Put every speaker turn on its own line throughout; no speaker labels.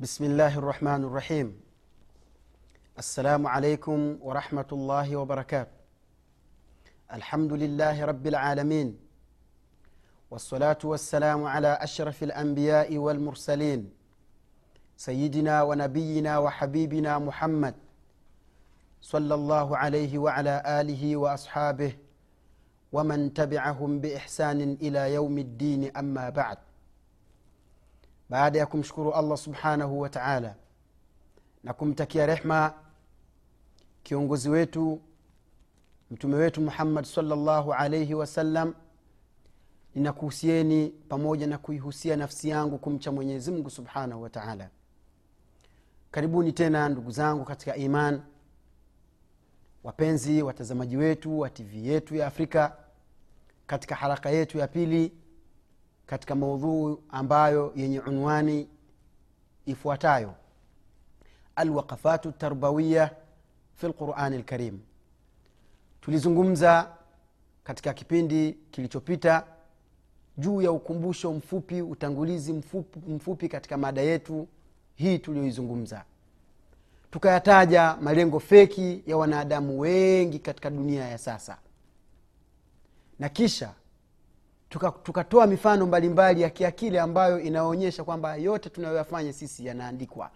بسم الله الرحمن الرحيم. السلام عليكم ورحمة الله وبركاته. الحمد لله رب العالمين. والصلاة والسلام على أشرف الأنبياء والمرسلين. سيدنا ونبينا وحبيبنا محمد صلى الله عليه وعلى آله وأصحابه ومن تبعهم بإحسان إلى يوم الدين أما بعد. Baada ya kumshukuru allah subhanahu wa taala na kumtakia rehma kiongozi wetu mtume wetu muhammad salllahu alaihi wasallam ninakuhusieni pamoja na kuihusia nafsi yangu kumcha mwenyezi mungu subhanahu wa taala. Karibuni tena ndugu zangu katika iman. Wapenzi watazamaji wetu wa tv yetu ya afrika katika haraka yetu ya pili katika maudhuu ambayo yenye unwani ifuatayo. Alwaqafatu tarbawiya fi lqurani lkarim tulizungumza katika kipindi kilichopita juu ya ukumbusho mfupi utangulizi mfupi, mfupi katika mada yetu hii tuliyoizungumza tukayataja malengo feki ya wanadamu wengi katika dunia ya sasa. Na kisha tukatoa tuka mifano mbalimbali ya kiakili ambayo inaonyesha kwamba yote tunayoyafanya sisi yanaandikwa.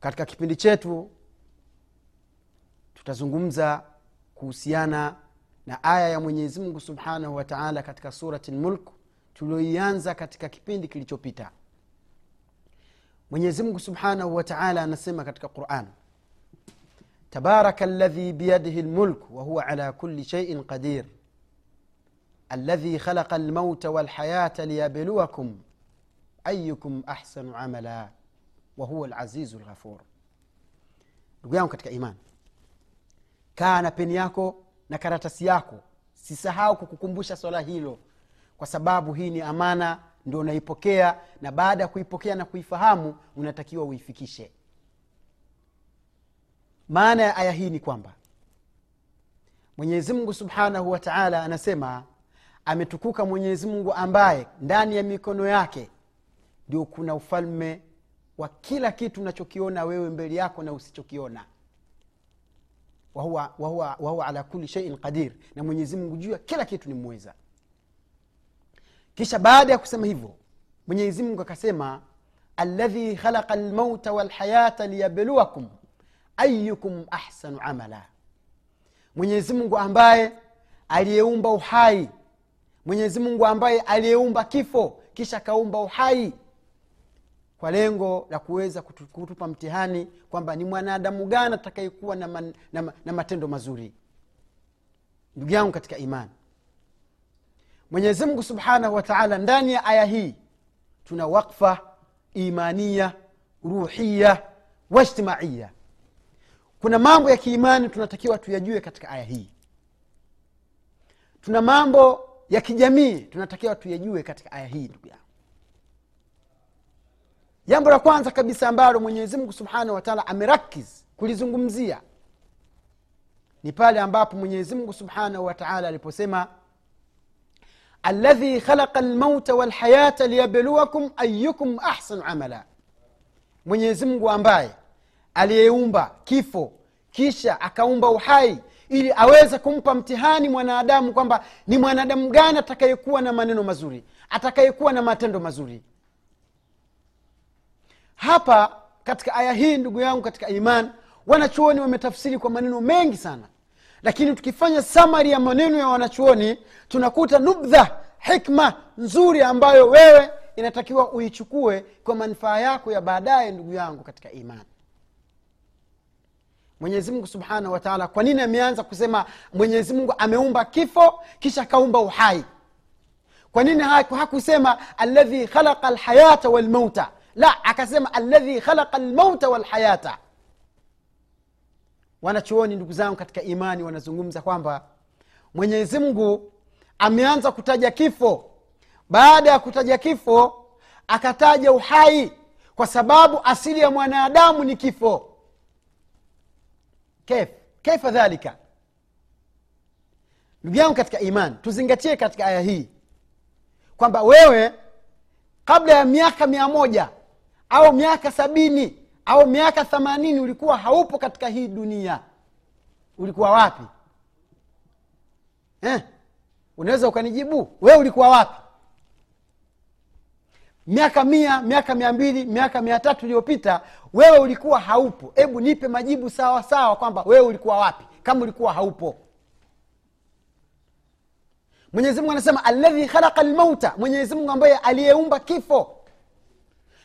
Katika kipindi chetu tutazungumza kuhusiana na aya ya mwenyezi mungu subhanahu wa taala katika surati lmulk tulioianza katika kipindi kilichopita. Mwenyezi mungu subhanahu wa taala anasema katika quran tabaraka ladhi biyadihi lmulk wahuwa ala kuli sheiin qadir الذي خلق الموت والحياة ليبلوكم أيكم أحسن عملا وهو العزيز الغفور ndugu yangu katika imani kaa na peni yako na karatasi yako sisahau kukukumbusha swala hilo kwa sababu hii ni amana ndio unaipokea na baada ya kuipokea na kuifahamu unatakiwa uifikishe maana ya aya hii ni kwamba mwenyezi mungu subhanahu wa taala anasema ametukuka mwenyezi mungu ambaye ndani ya mikono yake ndio kuna ufalme wa kila kitu unachokiona wewe mbele yako na usichokiona. Wahuwa, ala kuli sheiin qadir. Na mwenyezi mungu juu ya kila kitu ni mweza. Kisha baada ya kusema hivyo mwenyezi mungu akasema aladhi khalaqa lmauta walhayata liyabluwakum ayukum ahsanu amala. Mwenyezi mungu ambaye aliyeumba uhai mwenyezi mungu ambaye aliyeumba kifo kisha akaumba uhai kwa lengo la kuweza kutupa mtihani kwamba ni mwanadamu gani atakayekuwa na, man, na, na matendo mazuri. Ndugu yangu katika imani mwenyezi mungu subhanahu wa taala ndani ya aya hii tuna wakfa imania ruhiya waijtimaiya kuna mambo ya kiimani tunatakiwa tuyajue katika aya hii. Tuna mambo ya kijamii tunatakiwa tuyajue katika aya hii ndugu yangu. Jambo la kwanza kabisa ambalo mwenyezimngu subhanahu wataala amerakiz kulizungumzia ni pale ambapo mwenyezimngu subhanahu wataala aliposema aladhi khalaqa lmauta walhayata liyabluwakum ayukum ahsanu amala. Mwenyezimngu ambaye aliyeumba kifo kisha akaumba uhai ili aweze kumpa mtihani mwanadamu kwamba ni mwanadamu gani atakayekuwa na maneno mazuri atakayekuwa na matendo mazuri. Hapa katika aya hii ndugu yangu katika iman wanachuoni wametafsiri kwa maneno mengi sana. Lakini tukifanya samari ya maneno ya wanachuoni tunakuta nubdha hikma nzuri ambayo wewe inatakiwa uichukue kwa manufaa yako ya baadaye ndugu yangu katika imani mwenyezi mungu subhanahu wataala kwa nini ameanza kusema mwenyezi mungu ameumba kifo kisha akaumba uhai? Kwa nini hakusema aladhi khalaqa lhayata walmauta la akasema aladhi khalaqa lmauta walhayata. Wanachuoni ndugu zangu katika imani wanazungumza kwamba mwenyezi mungu ameanza kutaja kifo. Baada ya kutaja kifo akataja uhai kwa sababu asili ya mwanadamu ni kifo kef kaifa dhalika ndugu yangu katika iman tuzingatie katika aya hii kwamba wewe kabla ya miaka mia moja au miaka sabini au miaka themanini ulikuwa haupo katika hii dunia. Ulikuwa wapi? Eh? unaweza ukanijibu. Wewe ulikuwa wapi miaka mia miaka mia mbili miaka mia tatu iliyopita wewe ulikuwa haupo. Hebu nipe majibu sawa sawa kwamba wewe ulikuwa wapi kama ulikuwa haupo. Mwenyezimungu anasema aladhi khalaqa lmauta mwenyezimungu ambaye aliyeumba kifo.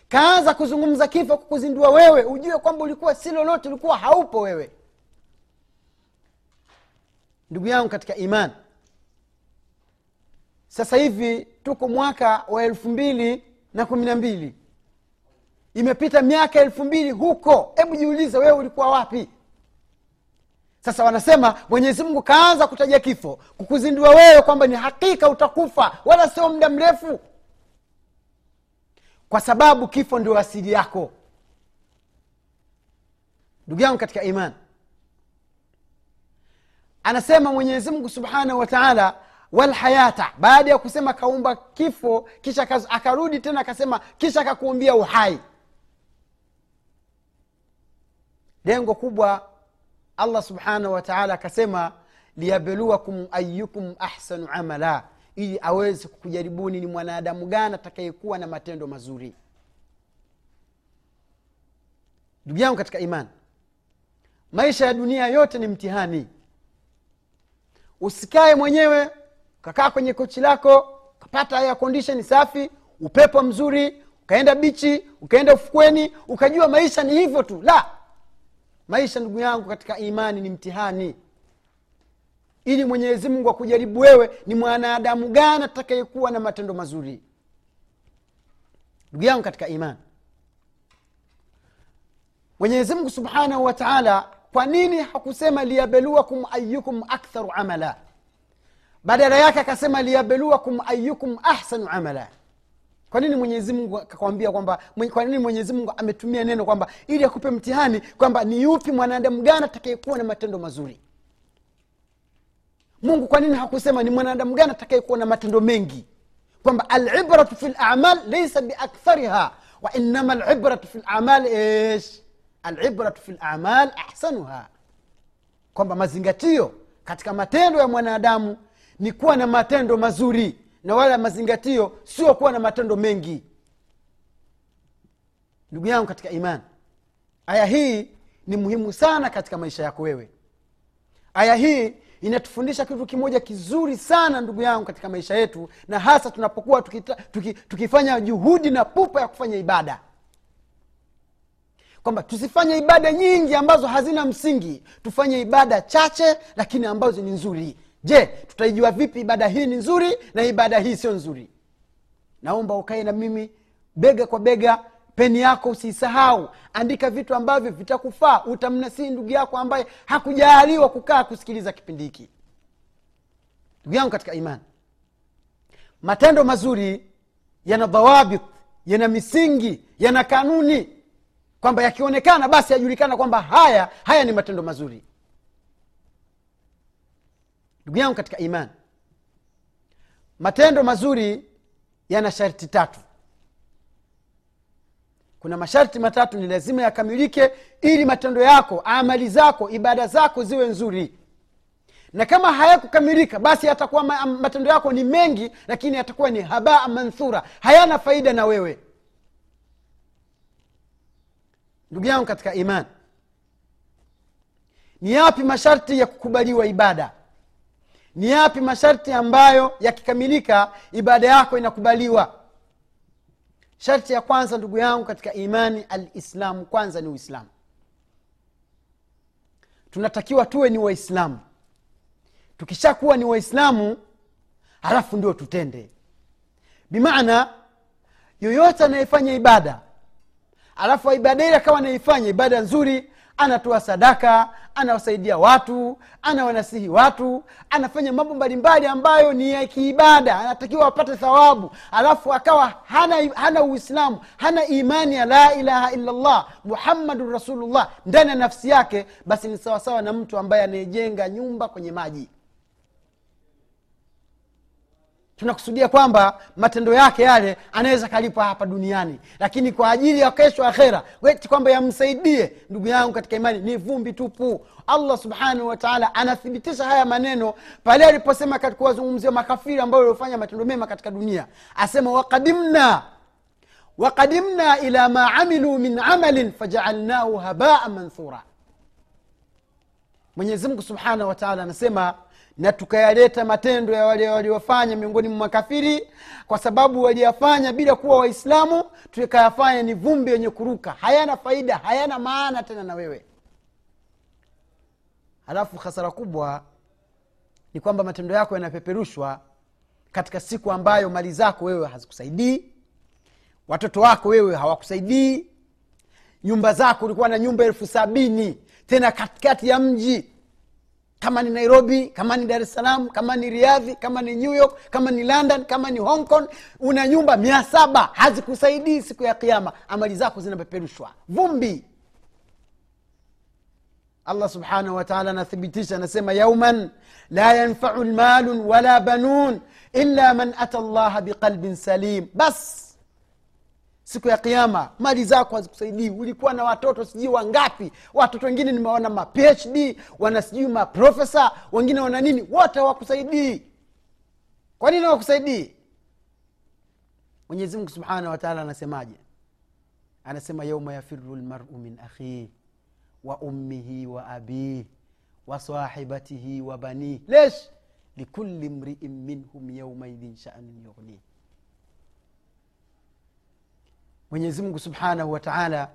Kaanza kuzungumza kifo kukuzindua wewe ujue kwamba ulikuwa si lolote ulikuwa haupo wewe. Ndugu yangu katika iman sasa hivi tuko mwaka wa elfu mbili na kumi na mbili. Imepita miaka elfu mbili huko. Hebu jiulize wewe ulikuwa wapi? Sasa wanasema mwenyezi mungu kaanza kutaja kifo kukuzindua wewe kwamba ni hakika utakufa wala sio muda mrefu. Kwa sababu kifo ndio asili yako. Ndugu yangu katika iman anasema mwenyezi mungu subhanahu wa taala walhayata baada ya kusema kaumba kifo kisha akarudi tena akasema kisha akakuumbia uhai. Lengo kubwa allah subhanahu wataala akasema liyabluwakum ayukum ahsanu amala ili aweze kukujaribuni ni mwanadamu gani atakayekuwa na matendo mazuri. Ndugu yangu katika iman maisha ya dunia yote ni mtihani. Usikae mwenyewe ukakaa kwenye kochi lako ukapata air condition safi upepo mzuri ukaenda bichi ukaenda ufukweni ukajua maisha ni hivyo tu. La maisha ndugu yangu katika imani ni mtihani. Ili mwenyezi mungu akujaribu wewe ni mwanadamu gani atakayekuwa na matendo mazuri? Ndugu yangu katika imani. Mwenyezi mungu subhanahu wa taala kwa nini hakusema liyabluwakum ayukum aktharu amala badala yake akasema liyabluwakum ayukum ahsanu amala. Kwa nini mwenyezi mungu akakwambia kwamba kwa nini mwenyezi mungu ametumia neno kwamba ili akupe mtihani kwamba ni yupi mwanadamu gani atakayekuwa na matendo mazuri? Mungu kwa nini hakusema ni mwanadamu gani atakayekuwa na matendo mengi? Kwamba alibratu fi lamal laisa biakthariha wainama libratu fi lamal ish? Alibratu fi lamal ahsanuha. Kwamba mazingatio katika matendo ya mwanadamu ni kuwa na matendo mazuri na wala mazingatio sio kuwa na matendo mengi. Ndugu yangu katika imani aya hii ni muhimu sana katika maisha yako wewe. Aya hii inatufundisha kitu kimoja kizuri sana ndugu yangu katika maisha yetu na hasa tunapokuwa tukita, tuki, tukifanya juhudi na pupa ya kufanya ibada. Kwamba tusifanye ibada nyingi ambazo hazina msingi tufanye ibada chache lakini ambazo ni nzuri je tutaijua vipi ibada hii ni nzuri na ibada hii sio nzuri? Naomba ukae na mimi bega kwa bega peni yako usiisahau andika vitu ambavyo vitakufaa. Utamnasii ndugu yako ambaye hakujaaliwa kukaa kusikiliza kipindi hiki. Ndugu yangu katika imani matendo mazuri yana dhawabit yana misingi yana kanuni. Kwamba yakionekana basi yajulikana kwamba haya haya ni matendo mazuri ndugu yangu katika imani matendo mazuri yana sharti tatu. Kuna masharti matatu ni lazima yakamilike ili matendo yako amali zako ibada zako ziwe nzuri. Na kama hayakukamilika basi yatakuwa matendo yako ni mengi lakini yatakuwa ni habaa manthura hayana faida na wewe. Ndugu yangu katika iman ni yapi masharti ya kukubaliwa ibada ni yapi masharti ambayo yakikamilika ibada yako inakubaliwa? Sharti ya kwanza ndugu yangu katika imani alislamu kwanza ni uislamu. Tunatakiwa tuwe ni waislamu. Tukishakuwa ni waislamu halafu ndio tutende. Bimaana yoyote anayefanya ibada alafu ibada ile akawa anaifanya ibada nzuri anatoa sadaka anawasaidia watu anawanasihi watu anafanya mambo mbalimbali ambayo ni ya kiibada anatakiwa apate thawabu. Alafu akawa hana, hana uislamu hana imani ya la ilaha illallah muhammadun rasulullah ndani ya nafsi yake basi ni sawasawa na mtu ambaye anayejenga nyumba kwenye maji tunakusudia kwamba matendo yake yale anaweza kalipa hapa duniani. Lakini kwa ajili ya kesho akhera weti kwamba yamsaidie ndugu yangu katika imani ni vumbi tupu. Allah subhanahu wataala anathibitisha haya maneno pale aliposema kuwazungumzia makafiri ambayo waliofanya matendo mema katika dunia. Asema wakadimna wakadimna ila ma amilu min amalin fajaalnahu habaa manthura mwenyezimngu subhanahu wataala anasema na tukayaleta matendo ya wale waliofanya miongoni mwa makafiri kwa sababu waliyafanya bila kuwa waislamu tukayafanya ni vumbi yenye kuruka. Hayana faida hayana maana tena na wewe. Halafu hasara kubwa ni kwamba matendo yako yanapeperushwa katika siku ambayo mali zako wewe hazikusaidii watoto wako wewe hawakusaidii nyumba zako ulikuwa na nyumba elfu sabini tena katikati ya mji kama ni nairobi kama ni dar es salaam kama ni riadhi kama ni new york kama ni london kama ni hong kong una nyumba mia saba hazikusaidii siku ya kiama amali zako zinapeperushwa. Vumbi. Allah subhanahu wataala anathibitisha anasema yauman la yanfau lmalun wala banun illa man ata llaha biqalbin salim. Bas siku ya kiama mali zako hazikusaidii. Ulikuwa na watoto sijui wangapi. Watoto wengine nimeona ma phd wana sijui maprofesa wengine wana nini. Wote hawakusaidii. Kwa nini hawakusaidii? Mwenyezimngu subhanahu wataala anasemaje? Anasema yauma yafiru lmaru min akhihi wa ummihi wa abih wa sahibatihi wa banihi lesh! Likuli mriin minhum yaumaidhin shanun yughnih mwenyezi mungu subhanahu wataala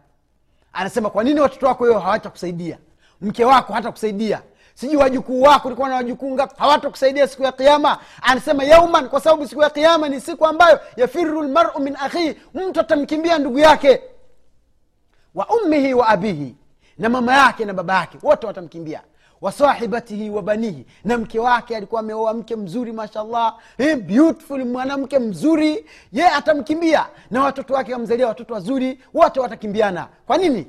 anasema kwa nini watoto wako hiyo hawatakusaidia? Mke wako hatakusaidia? Sijui wajukuu wako ulikuwa na wajukuu ngapi hawatakusaidia siku ya kiama anasema yauman kwa sababu siku ya kiama ni siku ambayo yafiru lmaru min akhihi mtu atamkimbia ndugu yake wa ummihi wa abihi na mama yake na baba yake wote watamkimbia wasahibatihi wa banihi. Na mke wake alikuwa ameoa mke mzuri mashallah. Eh, beautiful mwanamke mzuri. Ye atamkimbia. Na watoto wake wamzalia watoto wazuri wote watakimbiana. Kwa nini?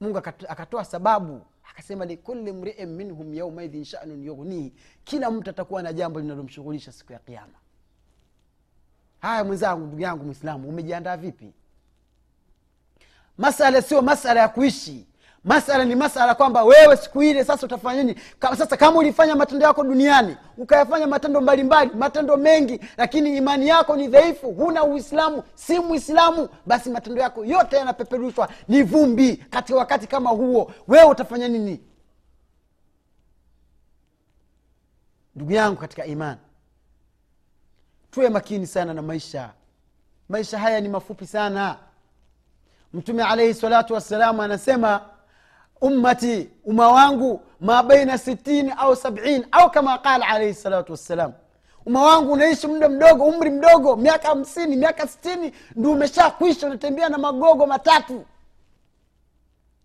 Mungu akatoa sababu. Akasema likuli mriin minhum yaumaidhin shanun yughnihi. Kila mtu atakuwa na jambo linalomshughulisha siku ya kiama haya mwenzangu ndugu yangu mwislamu umejiandaa vipi? Masala sio masala ya kuishi masala ni masala kwamba wewe siku ile sasa utafanya sasa kama ulifanya matendo yako duniani ukayafanya matendo mbalimbali matendo mengi lakini imani yako ni dhaifu huna uislamu si mwislamu basi matendo yako yote yanapeperushwa. Ni vumbi katika wakati kama huo. Wewe utafanya nini? Ndugu yangu katika imani tuwe makini sana na maisha. Maisha haya ni mafupi sana. Mtume alaihi salatu wassalamu anasema ummati umma wangu ma baina sitini au sabiin au kama qala alaihi salatu wassalam. Umma wangu unaishi muda mdogo umri mdogo miaka hamsini miaka sitini ndi umesha kwisha unatembea na magogo matatu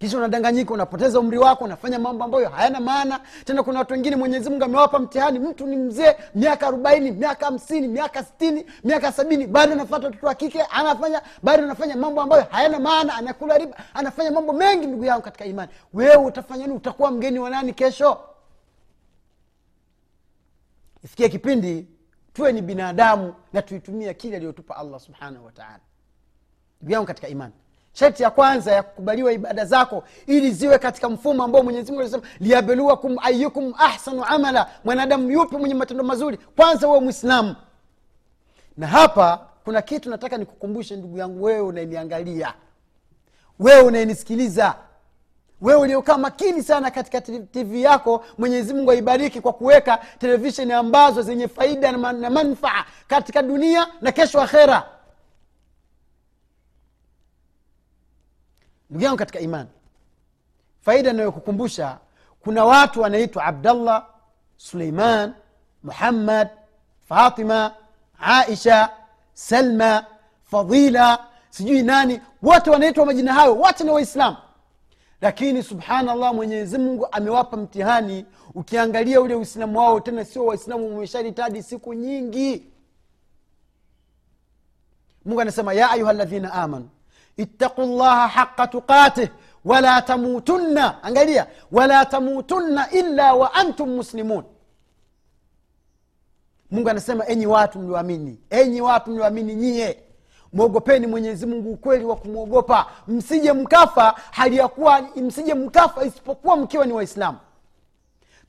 kisha unadanganyika unapoteza umri wako unafanya mambo ambayo hayana maana. Tena kuna watu wengine mwenyezi mungu amewapa mtihani. Mtu ni mzee miaka arobaini miaka hamsini miaka sitini miaka sabini bado anafata watoto wa kike anafanya bado anafanya mambo ambayo hayana maana anakula riba anafanya mambo mengi ndugu yangu katika imani. Wewe utafanya nini? Utakuwa mgeni wa nani kesho? Ifikie kipindi tuwe ni binadamu na tuitumie kile aliyotupa allah subhanahu wataala ndugu yangu katika imani sharti ya kwanza ya kukubaliwa ibada zako ili ziwe katika mfumo ambao mwenyezimungu alisema liyabeluwakum ayukum ahsanu amala. Mwanadamu yupi mwenye matendo mazuri? Kwanza huwe mwislamu na hapa kuna kitu nataka nikukumbushe ndugu yangu wewe unayeniangalia wewe unayenisikiliza wewe uliokaa makini sana katika tv yako mwenyezi mungu aibariki kwa kuweka televisheni ambazo zenye faida na manfaa katika dunia na kesho akhera ndugu yangu katika imani faida inayokukumbusha kuna watu wanaitwa abdallah suleiman muhammad fatima aisha salma fadila sijui nani wote wanaitwa majina hayo wote ni waislamu. Lakini subhanallah mwenyezi mungu amewapa mtihani. Ukiangalia ule uislamu wao tena sio waislamu wamesharitadi siku nyingi. Mungu anasema ya ayuha ladhina amanu ittaqu llaha haqa tuqatih wala tamutunna angalia wala tamutunna illa wa antum muslimun. Mungu anasema enyi watu mlioamini enyi watu mlioamini nyie mwogopeni mwenyezi mungu ukweli wa kumwogopa. Msije mkafa hali ya kuwa msije mkafa isipokuwa mkiwa ni waislamu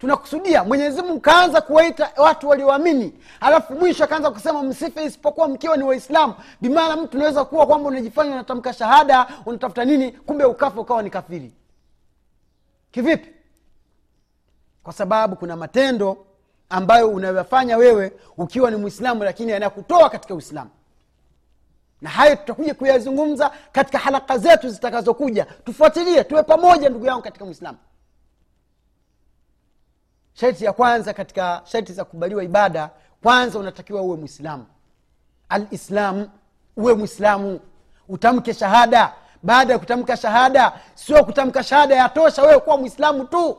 tunakusudia. Mwenyezi mungu kaanza kuwaita watu walioamini. Alafu mwisho akaanza kusema msife isipokuwa mkiwa ni waislamu. Bimaana mtu unaweza kuwa kwamba unajifanya unatamka shahada unatafuta nini kumbe ukafa ukawa ni kafiri. Kivipi? Kwa sababu kuna matendo ambayo unayoyafanya wewe ukiwa ni mwislamu lakini yanakutoa katika uislamu. Na hayo tutakuja kuyazungumza katika halaka zetu zitakazokuja. Tufuatilie tuwe pamoja ndugu yangu katika mwislamu sharti ya kwanza katika sharti za kubaliwa ibada kwanza unatakiwa uwe mwislamu alislam uwe mwislamu utamke shahada. Baada ya kutamka shahada sio kutamka shahada yatosha wewe kuwa mwislamu tu.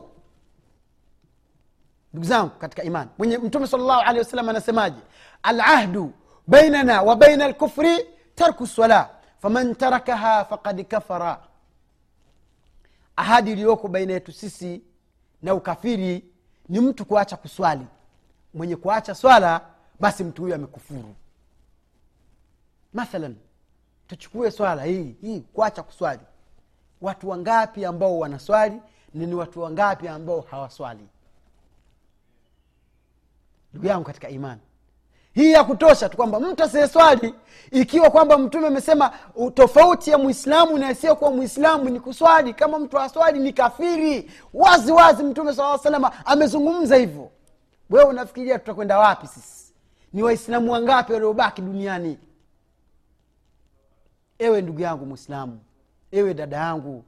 Ndugu zangu katika imani mwenye mtume sal llahu alehi wasallam anasemaje? Alahdu bainana wa baina lkufri tarku sala faman tarakaha fakad kafara. Ahadi iliyoko baina yetu sisi na ukafiri ni mtu kuacha kuswali. Mwenye kuacha swala basi mtu huyo amekufuru. Mathalan tuchukue swala hii hii kuacha kuswali. Watu wangapi ambao wanaswali na ni watu wangapi ambao hawaswali? Ndugu yangu katika imani hii ya kutosha tu kwamba mtu asiyeswali ikiwa kwamba mtume amesema tofauti ya mwislamu na asiyekuwa mwislamu ni kuswali. Kama mtu aswali ni kafiri. Wazi wazi mtume saa salama amezungumza hivyo. Wewe unafikiria tutakwenda wapi sisi? Ni waislamu wangapi waliobaki duniani? Ewe ndugu yangu mwislamu ewe dada yangu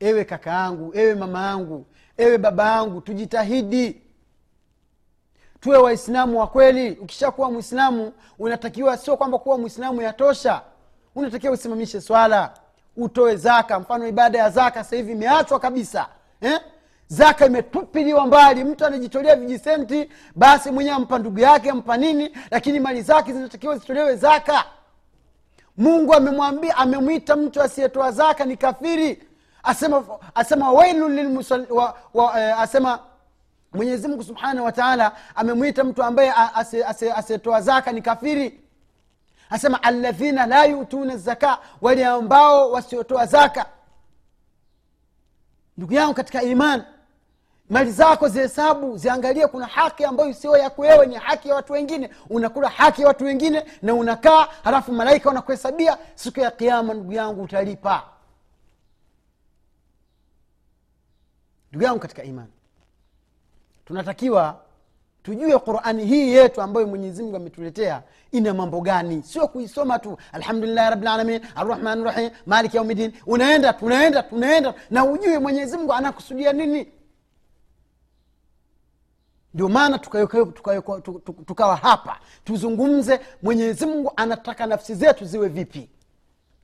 ewe kaka yangu ewe mama yangu ewe baba yangu tujitahidi tuwe waislamu wa kweli. Ukishakuwa mwislamu unatakiwa sio kwamba kuwa mwislamu yatosha. Unatakiwa usimamishe swala. Utoe zaka. Mfano ibada ya zaka sasa hivi imeachwa kabisa eh? zaka imetupiliwa mbali. Mtu anajitolea vijisenti basi mwenyewe ampa ndugu yake ampa nini lakini mali zake zinatakiwa zitolewe zaka. Mungu amemwambia amemwita mtu asiyetoa zaka ni kafiri. Asema asema wailun lilmusal, wa, wa, eh, asema mwenyezi mungu subhanahu wa taala amemwita mtu ambaye asiyetoa zaka ni kafiri. Asema aladhina la yutuna zaka wale ambao wasiotoa zaka. Ndugu yangu katika iman mali zako zihesabu ziangalie kuna haki ambayo sio yako wewe ni haki ya watu wengine. Unakula haki ya watu wengine na unakaa halafu malaika wanakuhesabia siku ya kiama ndugu yangu utalipa. Ndugu yangu katika imani tunatakiwa tujue qurani hii yetu ambayo mwenyezimngu ametuletea ina mambo gani? Sio kuisoma tu alhamdulillahi rabilalamin arrahmani rahim maliki yaumidin unaenda tunaenda tunaenda. Na ujue mwenyezimngu anakusudia nini? Ndio maana tukawa tuka, tuka, tuka hapa. Tuzungumze mwenyezimngu anataka nafsi zetu ziwe vipi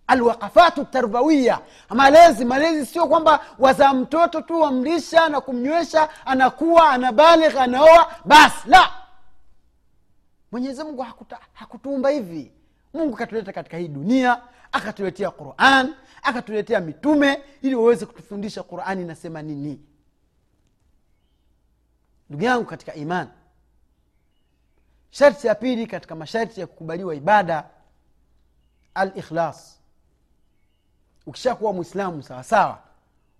alwaqafatu tarbawiya. Malezi malezi sio kwamba wazaa mtoto tu wamlisha na kumnywesha anakuwa anabaligh anaoa basi la. Mwenyezi mungu hakuta, hakutuumba hivi. Mungu akatuleta katika hii dunia akatuletea quran akatuletea mitume ili waweze kutufundisha qurani inasema nini. Ndugu yangu katika iman sharti ya pili katika masharti ya kukubaliwa ibada alikhlas ukishakuwa mwislamu sawasawa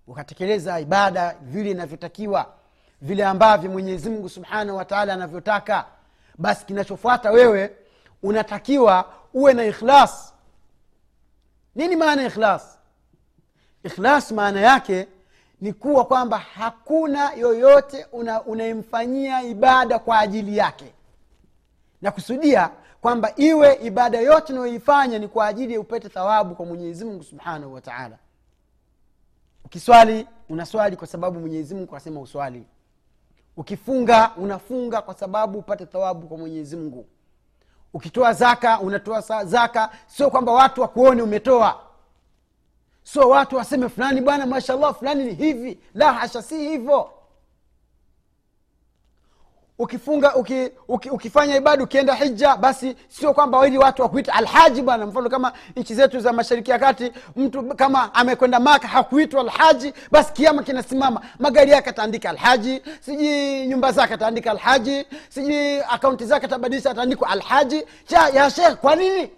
ukatekeleza ibada vile inavyotakiwa vile ambavyo mwenyezi mungu subhanahu wataala anavyotaka basi kinachofuata wewe unatakiwa uwe na ikhlas. Nini maana ya ikhlas? Ikhlas maana yake ni kuwa kwamba hakuna yoyote unayemfanyia una ibada kwa ajili yake. Na kusudia kwamba iwe ibada yote unayoifanya ni kwa ajili ya upate thawabu kwa mwenyezi mungu subhanahu wa taala. Ukiswali unaswali kwa sababu mwenyezi mungu asema uswali. Ukifunga unafunga kwa sababu upate thawabu kwa mwenyezi mungu. Ukitoa zaka unatoa zaka sio kwamba watu wakuone umetoa. Sio watu waseme fulani bwana mashallah fulani ni hivi. La hasha si hivyo ukifunga uki, uki, ukifanya ibada ukienda hija basi sio kwamba wili watu wakuita alhaji bwana. Mfano kama nchi zetu za mashariki ya kati mtu kama amekwenda maka hakuitwa alhaji basi kiama kinasimama. Magari yake ataandika alhaji sijui nyumba zake ataandika alhaji sijui akaunti zake atabadilisha ataandikwa alhaji. Cha ya shekh kwa nini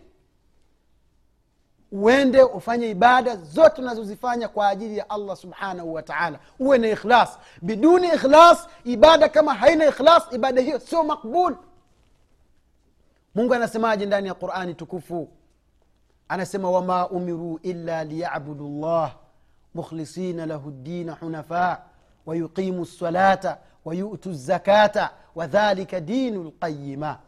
uende ufanye ibada zote unazozifanya kwa ajili ya allah subhanahu wa taala. Uwe na ikhlas. Biduni ikhlas ibada kama haina ikhlas ibada hiyo sio makbul mungu anasemaje ndani ya qurani tukufu? Anasema wama umiruu illa liyabudu llah mukhlisina lahu ddina hunafaa wayuqimu lsalata wayutu zakata wadhalika dinu lqayima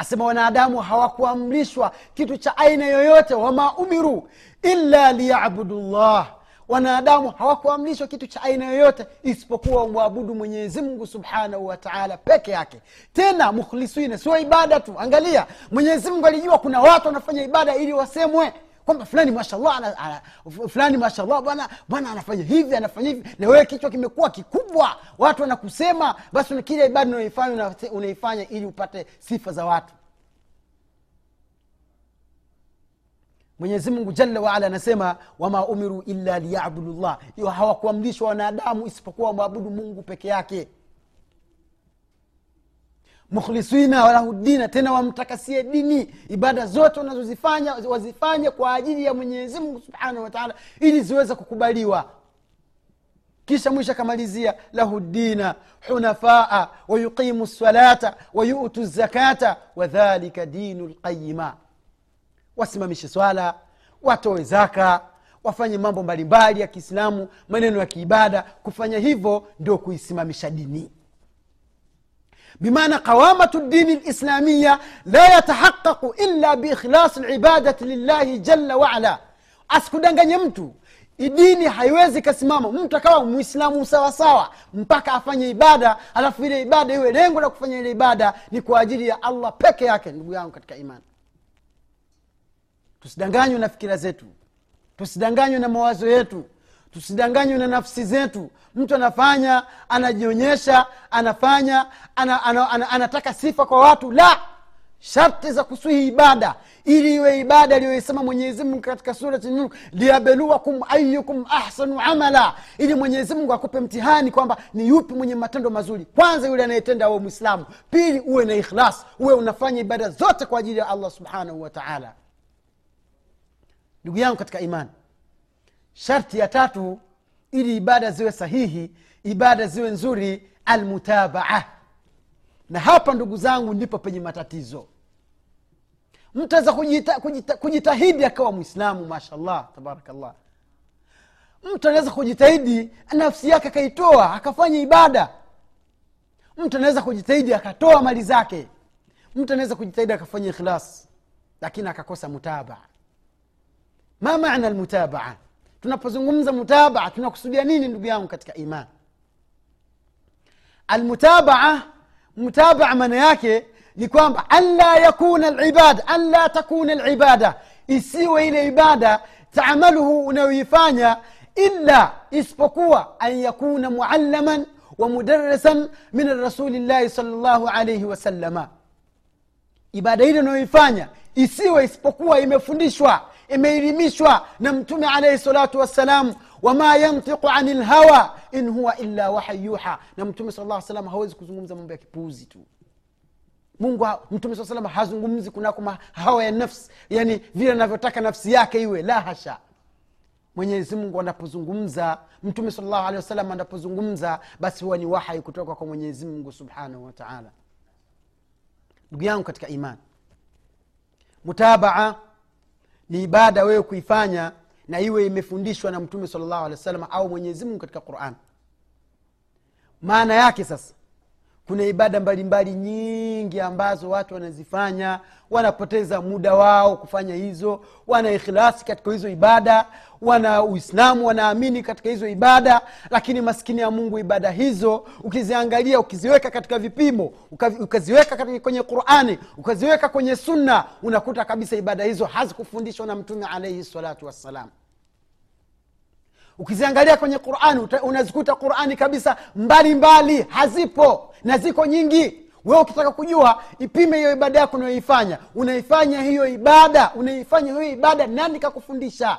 asema wanadamu hawakuamrishwa kitu cha aina yoyote wama umiru illa liyabudu llah wanadamu hawakuamrishwa kitu cha aina yoyote isipokuwa mwabudu mwenyezimngu subhanahu wataala peke yake. Tena mukhlisina sio ibada tu. Angalia mwenyezimngu alijua kuna watu wanafanya ibada ili wasemwe kwamba fulani mashallah ana, ana, fulani mashallah bwana bwana anafanya hivi anafanya hivi. Na wewe kichwa kimekuwa kikubwa watu wanakusema basi kila ibada unaifanya unaifanya ili upate sifa za watu. Mwenyezi mungu jalla waala anasema wama umiru illa liyabudu llah hawakuamrishwa wanadamu isipokuwa wamwabudu mungu peke yake mukhlisina walahudina tena wamtakasie dini. Ibada zote unazozifanya wazifanye kwa ajili ya mwenyezi mungu subhanahu wataala ili ziweze kukubaliwa. Kisha mwisho akamalizia lahu dina hunafaa wayuqimu lsalata wayutu zakata wadhalika dinu lqayima wasimamishe swala watoe zaka wafanye mambo mbalimbali ya kiislamu maneno ya kiibada. Kufanya hivyo ndio kuisimamisha dini بمعنى قوامة الدين الإسلامية لا يتحقق إلا بإخلاص العبادة لله جل وعلا asikudanganye mtu dini haiwezi kasimama mtu akawa mwislamu sawasawa mpaka afanye ibada alafu ile ibada iwe lengo la kufanya ile ibada ni kwa ajili ya allah peke yake ndugu yangu katika imani tusidanganywe na fikira zetu tusidanganywe na mawazo yetu tusidanganywe na nafsi zetu. Mtu anafanya anajionyesha anafanya ana, ana, ana, anataka sifa kwa watu. La! Sharti za kuswihi ibada. Ili iwe ibada aliyoisema mwenyezimungu katika surati nur liyabeluwakum ayukum ahsanu amala. Ili mwenyezimungu akupe mtihani kwamba ni yupi mwenye matendo mazuri. Kwanza yule anayetenda awe mwislamu pili uwe na ikhlas. Uwe unafanya ibada zote kwa ajili ya allah subhanahu wataala ndugu yangu katika imani sharti ya tatu ili ibada ziwe sahihi ibada ziwe nzuri almutabaa na hapa ndugu zangu ndipo penye matatizo. Mtu aweza kujita, kujita, kujitahidi akawa mwislamu mashallah tabarakallah. Mtu anaweza kujitahidi nafsi yake akaitoa akafanya ibada. Mtu anaweza kujitahidi akatoa mali zake. Mtu anaweza kujitahidi akafanya ikhlas lakini akakosa mutabaa. Ma maana almutabaa tunapozungumza mutabaa tunakusudia nini ndugu yangu katika iman? Almutabaa mutabaa maana yake ni kwamba anla yakuna libada anla takuna libada isiwe ile ibada taamaluhu unayoifanya illa isipokuwa an yakuna muallaman wa mudarasan min rasulillahi salllahu alaihi wasalama ibada ile unayoifanya isiwe isipokuwa imefundishwa imeelimishwa na mtume alaihi salatu wassalam wama yantiqu ani lhawa in huwa illa wahyu yuha. Na mtume sala lla salam hawezi kuzungumza mambo ya kipuuzi tu. Mungu mtume saa salam hazungumzi kunako hawa ya nafsi yani vile anavyotaka nafsi yake iwe la hasha. Mwenyezi mungu anapozungumza mtume salllahu alehi wasalam anapozungumza basi huwa ni wahai kutoka kwa mwenyezi mungu subhanahu wataala ndugu yangu katika imani mutabaa ni ibada wewe kuifanya na iwe imefundishwa na mtume salllahu alehi wasallam au mwenyezi mungu katika quran. Maana yake sasa kuna ibada mbalimbali nyingi ambazo watu wanazifanya wanapoteza muda wao kufanya hizo wana ikhilasi katika hizo ibada wana uislamu wanaamini katika hizo ibada lakini maskini ya mungu ibada hizo ukiziangalia ukiziweka katika vipimo uka- ukaziweka kwenye qurani ukaziweka kwenye sunna unakuta kabisa ibada hizo hazikufundishwa na mtume alaihi salatu wassalam ukiziangalia kwenye qurani unazikuta qurani kabisa mbalimbali mbali, hazipo na ziko nyingi. Wewe ukitaka kujua ipime hiyo ibada yako unayoifanya. Unaifanya hiyo ibada unaifanya hiyo ibada nani kakufundisha?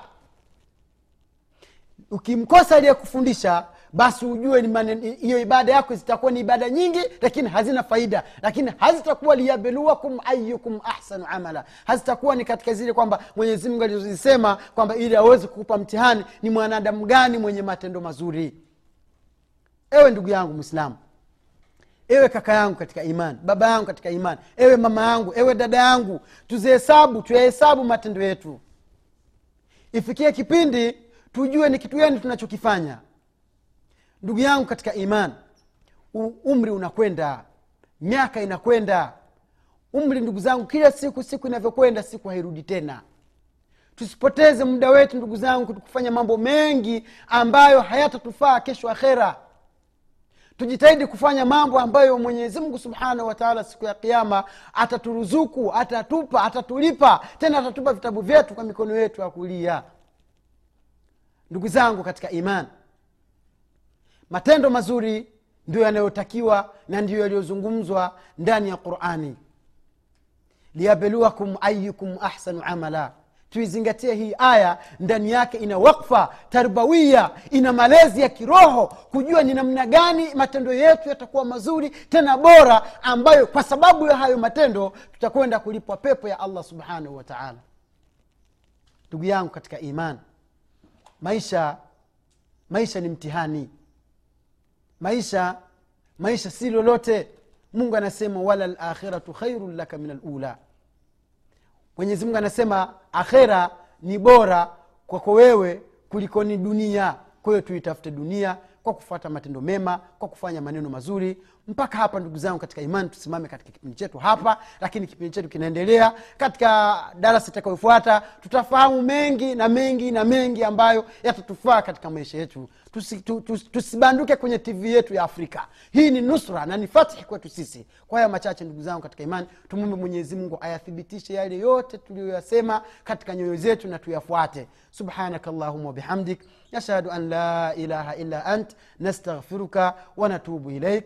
Ukimkosa aliyekufundisha basi ujue hiyo ibada yako zitakuwa ni ibada nyingi lakini hazina faida. Lakini hazitakuwa liyabeluwakum ayukum ahsanu amala. Hazitakuwa ni katika zile kwamba mwenyezi mungu alizozisema kwamba ili aweze kukupa mtihani ni mwanadamu gani mwenye matendo mazuri. Ewe ndugu yangu mwislamu ewe kaka yangu katika imani baba yangu katika imani ewe mama yangu ewe dada yangu tuzihesabu tuyahesabu matendo yetu. Ifikie kipindi tujue ni kitu gani tunachokifanya ndugu yangu katika iman umri unakwenda miaka inakwenda. Umri ndugu zangu kila siku siku inavyokwenda siku hairudi tena. Tusipoteze muda wetu ndugu zangu kufanya mambo mengi ambayo hayatatufaa kesho akhera. Tujitahidi kufanya mambo ambayo mwenyezi mungu subhanahu wataala siku ya kiama ataturuzuku atatupa atatulipa tena atatupa vitabu vyetu kwa mikono yetu ya kulia. Ndugu zangu katika iman matendo mazuri ndio yanayotakiwa na ndiyo yaliyozungumzwa ndani ya qurani. Liyabluwakum ayukum ahsanu amala. Tuizingatie hii aya ndani yake ina wakfa tarbawia ina malezi ya kiroho kujua ni namna gani matendo yetu yatakuwa mazuri tena bora ambayo kwa sababu ya hayo matendo tutakwenda kulipwa pepo ya allah subhanahu wa taala. Ndugu yangu katika iman maisha maisha ni mtihani maisha maisha si lolote. Mungu anasema wala lakhiratu khairun laka min alula. Mwenyezi mungu anasema akhera ni bora kwako wewe kuliko ni dunia. Kwa hiyo tuitafute dunia kwa kufuata matendo mema kwa kufanya maneno mazuri mpaka hapa ndugu zangu katika imani tusimame katika kipindi chetu hapa lakini kipindi chetu kinaendelea. Katika darasa itakayofuata tutafahamu mengi na mengi na mengi ambayo yatatufaa katika maisha yetu. Tusi, tu, tu, tusibanduke kwenye tv yetu ya afrika. Hii ni nusra na ni fatihi kwetu sisi. Kwa haya machache ndugu zangu katika imani tumwombe mwenyezi mungu ayathibitishe yale yote tuliyoyasema katika nyoyo zetu na tuyafuate. Subhanaka llahuma wabihamdik nashhadu an la ilaha illa ant nastaghfiruka wanatubu ilaik